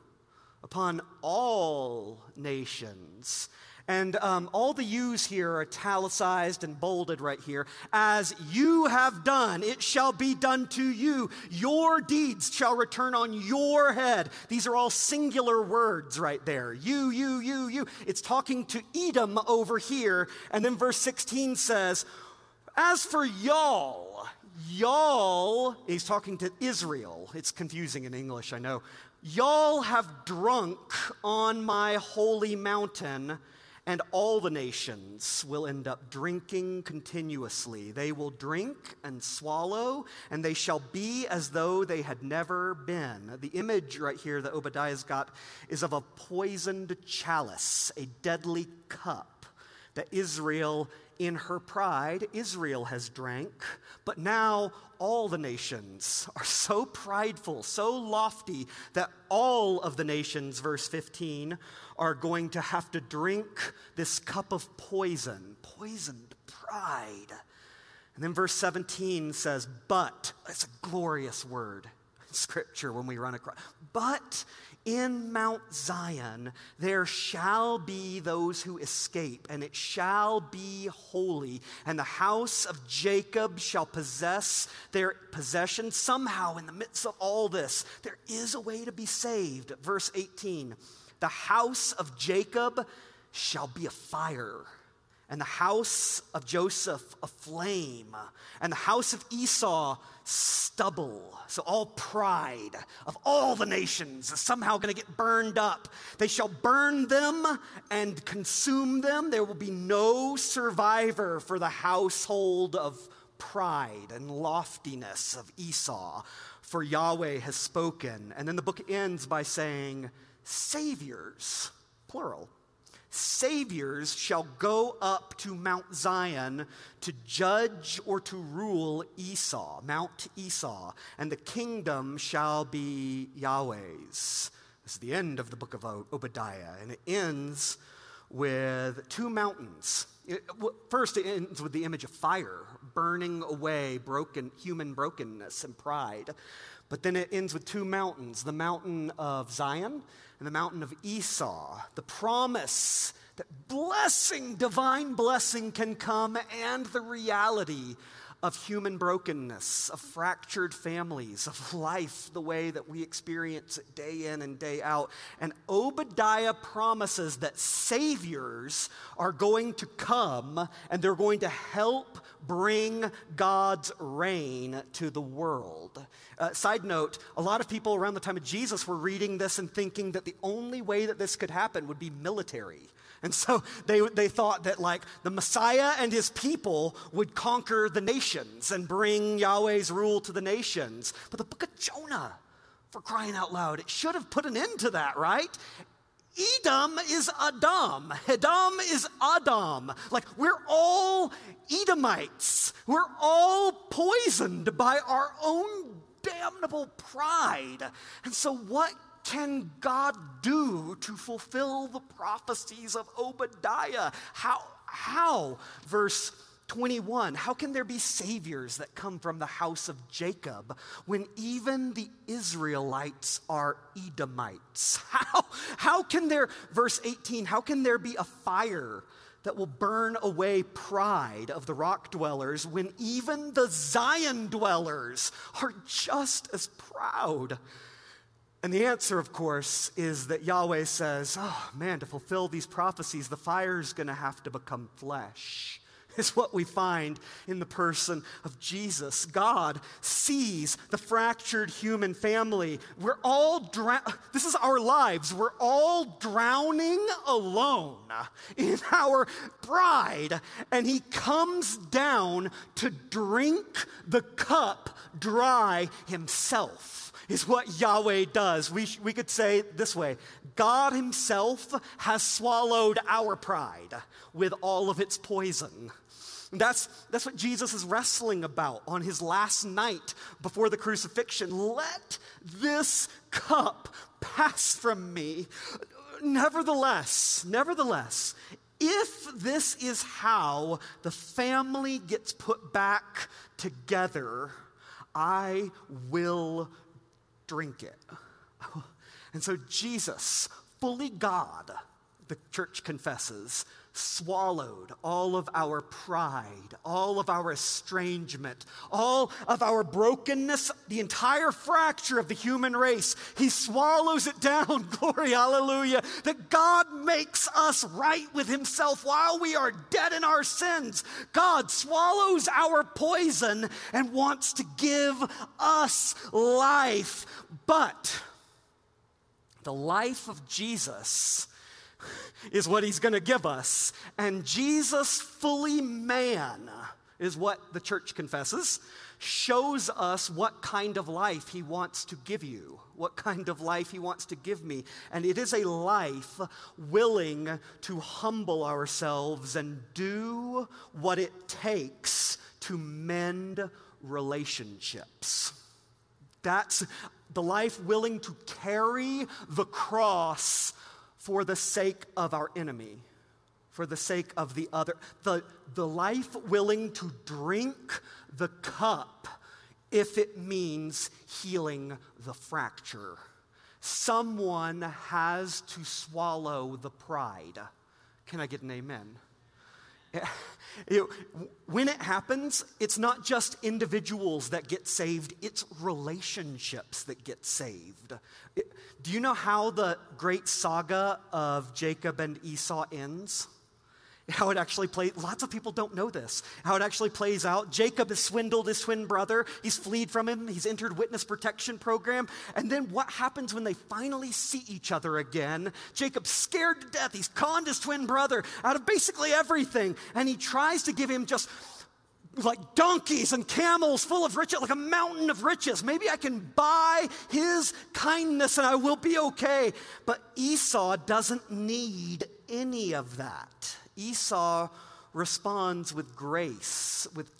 Upon all nations. And um, all the U's here are italicized and bolded right here. As you have done, it shall be done to you. Your deeds shall return on your head. These are all singular words right there. You, you, you, you. It's talking to Edom over here. And then verse 16 says, As for y'all, y'all, he's talking to Israel. It's confusing in English, I know. Y'all have drunk on my holy mountain and all the nations will end up drinking continuously. They will drink and swallow, and they shall be as though they had never been. The image right here that Obadiah's got is of a poisoned chalice, a deadly cup that Israel in her pride, Israel has drank, but now all the nations are so prideful, so lofty, that all of the nations, verse 15, are going to have to drink this cup of poison, poisoned pride. And then verse 17 says, But, it's a glorious word. In scripture when we run across. But in Mount Zion there shall be those who escape, and it shall be holy. And the house of Jacob shall possess their possession. Somehow, in the midst of all this, there is a way to be saved. Verse 18 The house of Jacob shall be a fire and the house of Joseph a flame, and the house of Esau stubble. So, all pride of all the nations is somehow going to get burned up. They shall burn them and consume them. There will be no survivor for the household of pride and loftiness of Esau, for Yahweh has spoken. And then the book ends by saying, Saviors, plural Saviors shall go up to Mount Zion to judge or to rule Esau, Mount Esau, and the kingdom shall be Yahweh's. This is the end of the book of Obadiah, and it ends with two mountains. First, it ends with the image of fire burning away broken human brokenness and pride. But then it ends with two mountains the mountain of Zion and the mountain of Esau. The promise that blessing, divine blessing, can come, and the reality of human brokenness, of fractured families, of life the way that we experience it day in and day out. And Obadiah promises that saviors are going to come and they're going to help bring God's reign to the world. Uh, side note a lot of people around the time of Jesus were reading this and thinking that the only way that this could happen would be military. And so they, they thought that, like, the Messiah and his people would conquer the nations and bring Yahweh's rule to the nations. But the book of Jonah, for crying out loud, it should have put an end to that, right? Edom is Adam. Edom is Adam. Like, we're all Edomites. We're all poisoned by our own damnable pride. And so, what can God do to fulfill the prophecies of Obadiah? How? How? Verse 21 How can there be saviors that come from the house of Jacob when even the Israelites are Edomites? How, how can there, verse 18, how can there be a fire that will burn away pride of the rock dwellers when even the Zion dwellers are just as proud? And the answer, of course, is that Yahweh says, oh man, to fulfill these prophecies, the fire is going to have to become flesh. Is what we find in the person of Jesus. God sees the fractured human family. We're all. This is our lives. We're all drowning alone in our pride. And He comes down to drink the cup dry Himself is what Yahweh does. We, we could say this way God Himself has swallowed our pride with all of its poison. That's, that's what Jesus is wrestling about on his last night before the crucifixion. Let this cup pass from me. Nevertheless, nevertheless, if this is how the family gets put back together, I will drink it. And so Jesus, fully God, the church confesses, swallowed all of our pride, all of our estrangement, all of our brokenness, the entire fracture of the human race. He swallows it down. Glory, hallelujah. That God makes us right with Himself while we are dead in our sins. God swallows our poison and wants to give us life. But the life of Jesus is what he's going to give us. And Jesus, fully man, is what the church confesses, shows us what kind of life he wants to give you, what kind of life he wants to give me. And it is a life willing to humble ourselves and do what it takes to mend relationships. That's the life willing to carry the cross for the sake of our enemy, for the sake of the other. The, the life willing to drink the cup if it means healing the fracture. Someone has to swallow the pride. Can I get an amen? when it happens, it's not just individuals that get saved, it's relationships that get saved. do you know how the great saga of Jacob and Esau ends? how it actually plays. Lots of people don't know this. How it actually plays out. Jacob has swindled his twin brother. He's fled from him. He's entered witness protection program. And then what happens when they finally see each other again? Jacob's scared to death. He's conned his twin brother out of basically everything. And he tries to give him just like donkeys and camels full of riches, like a mountain of riches. Maybe I can buy his kindness and I will be okay. But Esau doesn't need any of that. Esau responds with grace, with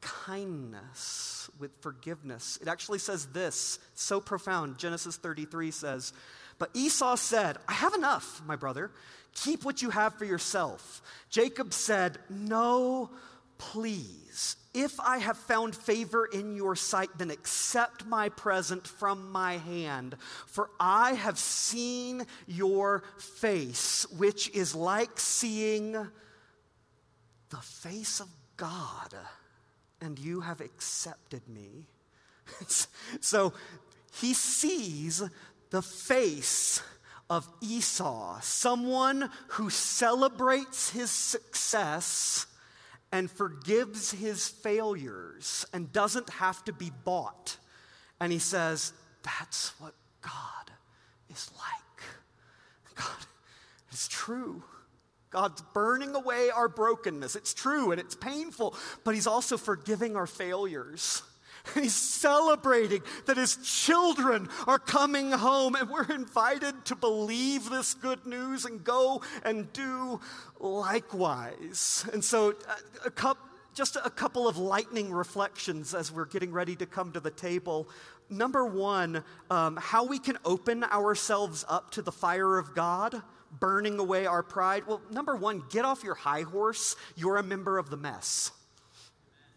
kindness, with forgiveness. It actually says this, so profound. Genesis 33 says, But Esau said, I have enough, my brother. Keep what you have for yourself. Jacob said, No, please. If I have found favor in your sight, then accept my present from my hand. For I have seen your face, which is like seeing the face of God, and you have accepted me. so he sees the face of Esau, someone who celebrates his success and forgives his failures and doesn't have to be bought. And he says, That's what God is like. God is true. God's burning away our brokenness. It's true and it's painful, but He's also forgiving our failures. He's celebrating that his children are coming home, and we're invited to believe this good news and go and do likewise. And so, a, a just a couple of lightning reflections as we're getting ready to come to the table. Number one, um, how we can open ourselves up to the fire of God, burning away our pride. Well, number one, get off your high horse. You're a member of the mess.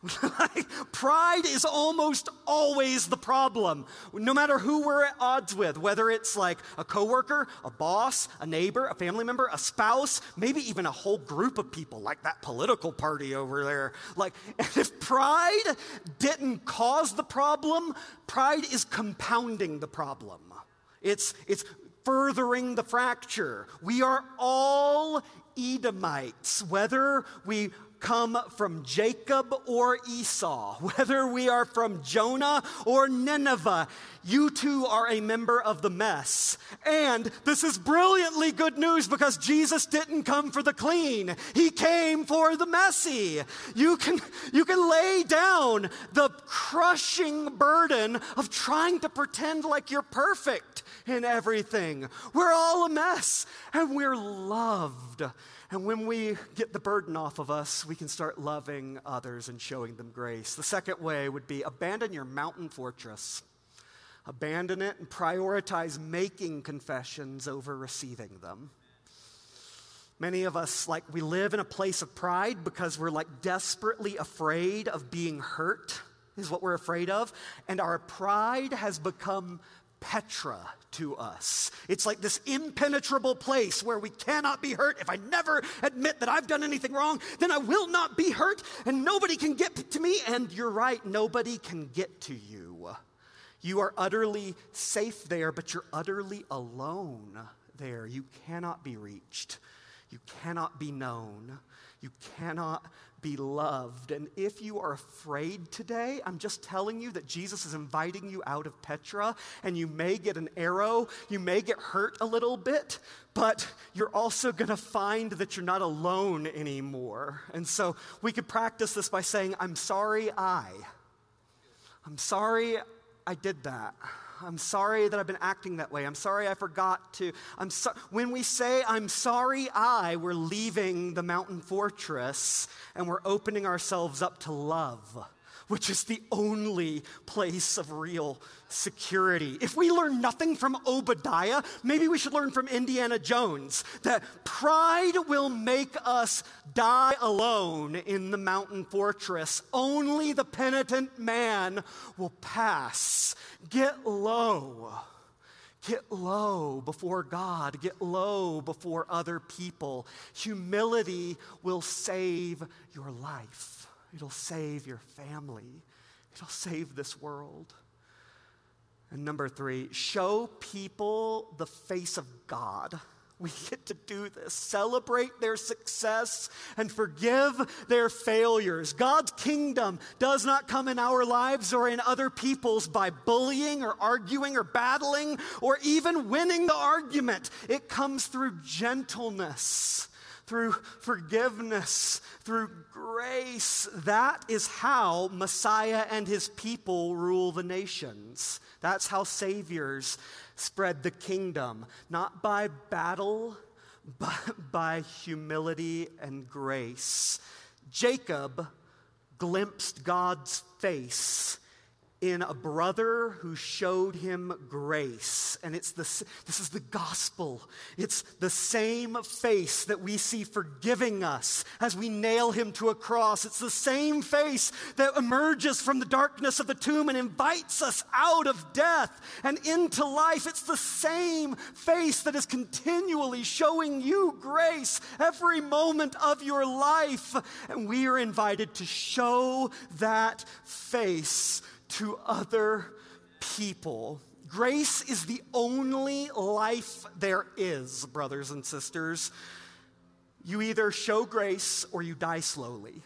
Pride is almost always the problem. No matter who we're at odds with, whether it's like a coworker, a boss, a neighbor, a family member, a spouse, maybe even a whole group of people like that political party over there. Like if pride didn't cause the problem, pride is compounding the problem. It's it's furthering the fracture. We are all Edomites, whether we come from Jacob or Esau, whether we are from Jonah or Nineveh, you too are a member of the mess. And this is brilliantly good news because Jesus didn't come for the clean. He came for the messy. You can, you can lay down the crushing burden of trying to pretend like you're perfect in everything. We're all a mess and we're loved. And when we get the burden off of us, we can start loving others and showing them grace. The second way would be abandon your mountain fortress. Abandon it and prioritize making confessions over receiving them. Many of us, like, we live in a place of pride because we're like desperately afraid of being hurt, is what we're afraid of. And our pride has become Petra to us. It's like this impenetrable place where we cannot be hurt. If I never admit that I've done anything wrong, then I will not be hurt and nobody can get to me. And you're right, nobody can get to you. You are utterly safe there, but you're utterly alone there. You cannot be reached, you cannot be known, you cannot be loved. And if you are afraid today, I'm just telling you that Jesus is inviting you out of Petra, and you may get an arrow, you may get hurt a little bit, but you're also going to find that you're not alone anymore. And so we could practice this by saying, I'm sorry, I. I'm sorry I did that. I'm sorry that I've been acting that way. I'm sorry I forgot to. I'm so, when we say I'm sorry I, we're leaving the mountain fortress and we're opening ourselves up to love. Which is the only place of real security. If we learn nothing from Obadiah, maybe we should learn from Indiana Jones that pride will make us die alone in the mountain fortress. Only the penitent man will pass. Get low. Get low before God. Get low before other people. Humility will save your life, it'll save your family, it'll save this world. And number three, show people the face of God. We get to do this. Celebrate their success and forgive their failures. God's kingdom does not come in our lives or in other people's by bullying or arguing or battling or even winning the argument. It comes through gentleness, through forgiveness, through grace. That is how Messiah and his people rule the nations. That's how saviors spread the kingdom, not by battle, but by humility and grace. Jacob glimpsed God's face in a brother who showed him grace. And it's the, this is the gospel. It's the same face that we see forgiving us as we nail him to a cross. It's the same face that emerges from the darkness of the tomb and invites us out of death and into life. It's the same face that is continually showing you grace every moment of your life. And we are invited to show that face to other people. Grace is the only life there is, brothers and sisters. You either show grace or you die slowly.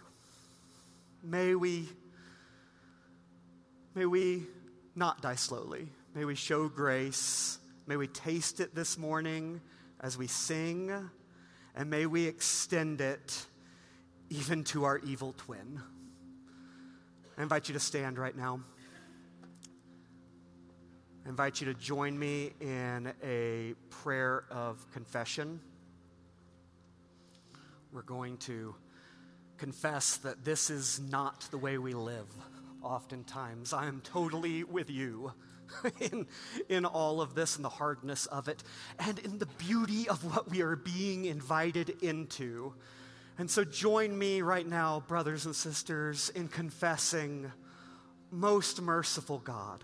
May we may we not die slowly. May we show grace. May we taste it this morning as we sing, and may we extend it even to our evil twin. I invite you to stand right now. Invite you to join me in a prayer of confession. We're going to confess that this is not the way we live oftentimes. I am totally with you in, in all of this and the hardness of it and in the beauty of what we are being invited into. And so join me right now, brothers and sisters, in confessing, Most merciful God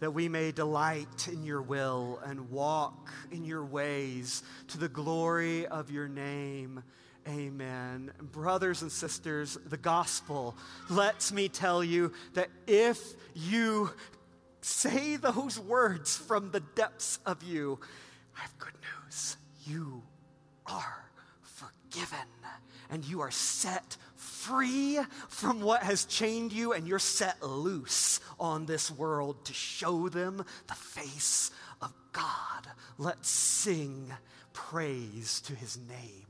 that we may delight in your will and walk in your ways to the glory of your name. Amen. Brothers and sisters, the gospel lets me tell you that if you say those words from the depths of you, I have good news. You are forgiven and you are set free from what has chained you and you're set loose on this world to show them the face of God. Let's sing praise to his name.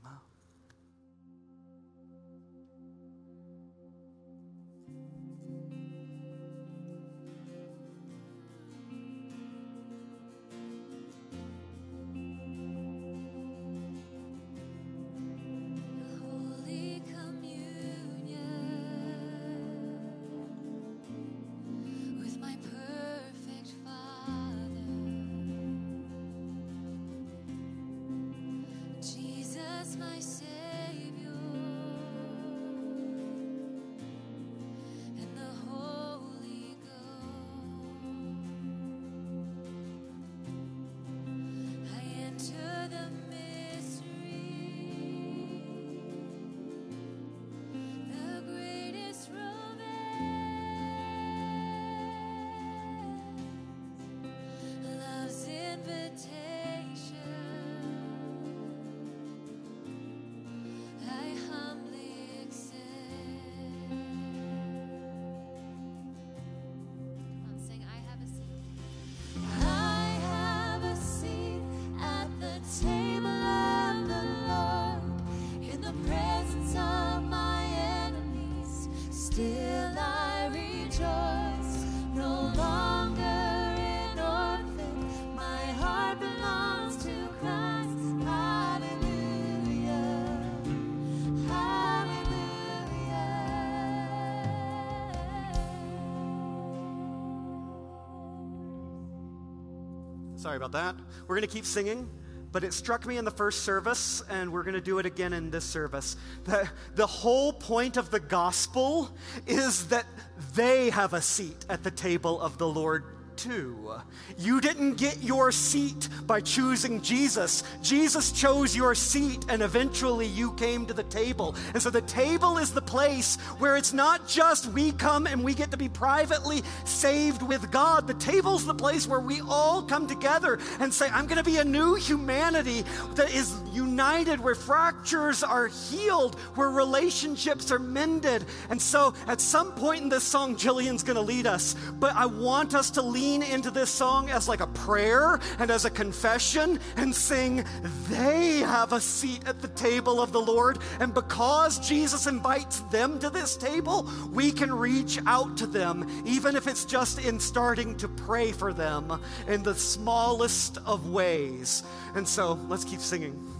Sorry about that. We're going to keep singing, but it struck me in the first service, and we're going to do it again in this service. That the whole point of the gospel is that they have a seat at the table of the Lord too. You didn't get your seat by choosing Jesus. Jesus chose your seat, and eventually you came to the table. And so the table is the place where it's not just we come and we get to be privately saved with God. The table's the place where we all come together and say, I'm going to be a new humanity that is united, where fractures are healed, where relationships are mended. And so at some point in this song, Jillian's going to lead us, but I want us to lead lean into this song as like a prayer and as a confession and sing, They have a seat at the table of the Lord. And because Jesus invites them to this table, we can reach out to them, even if it's just in starting to pray for them in the smallest of ways. And so let's keep singing.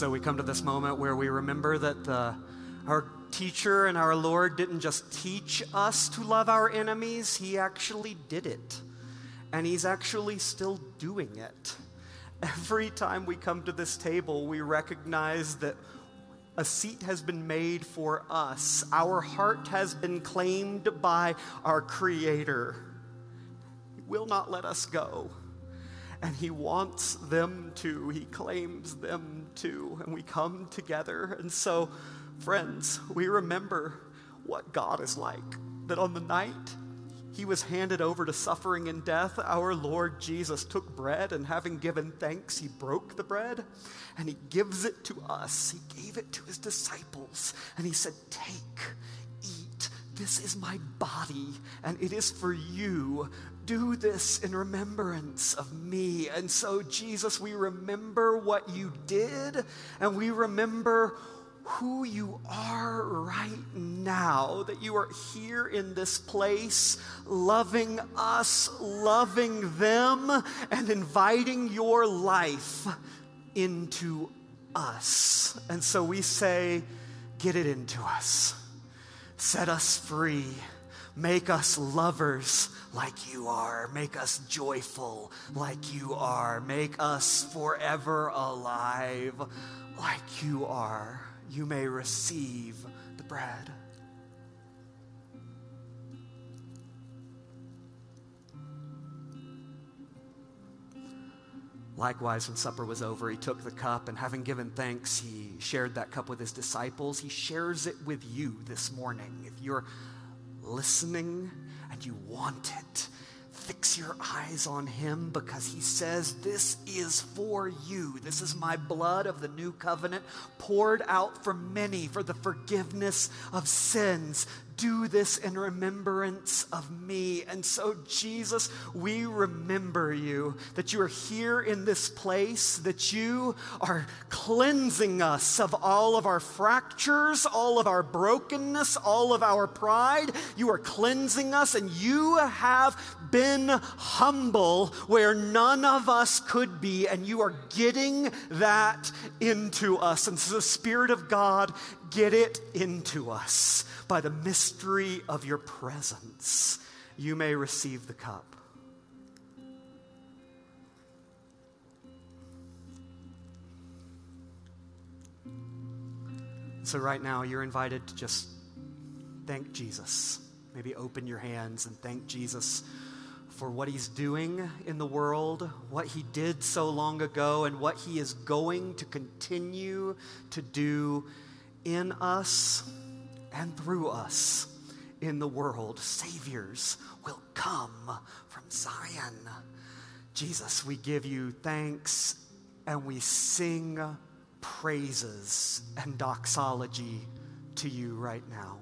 So we come to this moment where we remember that the, our teacher and our Lord didn't just teach us to love our enemies, He actually did it. And He's actually still doing it. Every time we come to this table, we recognize that a seat has been made for us. Our heart has been claimed by our Creator. He will not let us go and He wants them to. He claims them to. And we come together. And so, friends, we remember what God is like. That on the night he was handed over to suffering and death, our Lord Jesus took bread and having given thanks, he broke the bread and he gives it to us. He gave it to his disciples and he said, Take, eat. This is my body and it is for you do this in remembrance of me. And so, Jesus, we remember what you did, and we remember who you are right now, that you are here in this place, loving us, loving them, and inviting your life into us. And so we say, Get it into us, set us free, make us lovers like you are, make us joyful like you are, make us forever alive like you are. You may receive the bread. Likewise, when supper was over, he took the cup and having given thanks, he shared that cup with his disciples. He shares it with you this morning. If you're listening and you want it, fix your eyes on him because he says, This is for you. This is my blood of the new covenant poured out for many for the forgiveness of sins do this in remembrance of me. And so, Jesus, we remember you, that you are here in this place, that you are cleansing us of all of our fractures, all of our brokenness, all of our pride. You are cleansing us, and you have been humble where none of us could be, and you are getting that into us. And so, the Spirit of God, get it into us by the mystery of your presence, you may receive the cup. So, right now, you're invited to just thank Jesus. Maybe open your hands and thank Jesus for what he's doing in the world, what he did so long ago, and what he is going to continue to do in us and through us in the world. Saviors will come from Zion. Jesus, we give you thanks and we sing praises and doxology to you right now.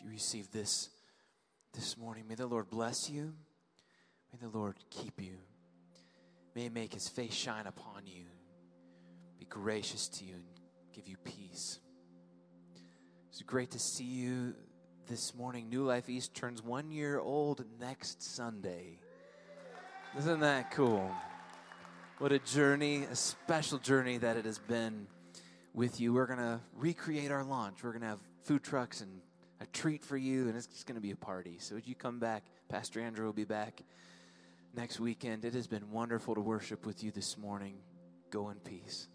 You receive this this morning. May the Lord bless you. May the Lord keep you. May He make His face shine upon you, be gracious to you, and give you peace. It's great to see you this morning. New Life East turns one year old next Sunday. Isn't that cool? What a journey, a special journey that it has been with you. We're going to recreate our launch. We're going to have food trucks and treat for you, and it's just going to be a party. So, would you come back? Pastor Andrew will be back next weekend. It has been wonderful to worship with you this morning. Go in peace.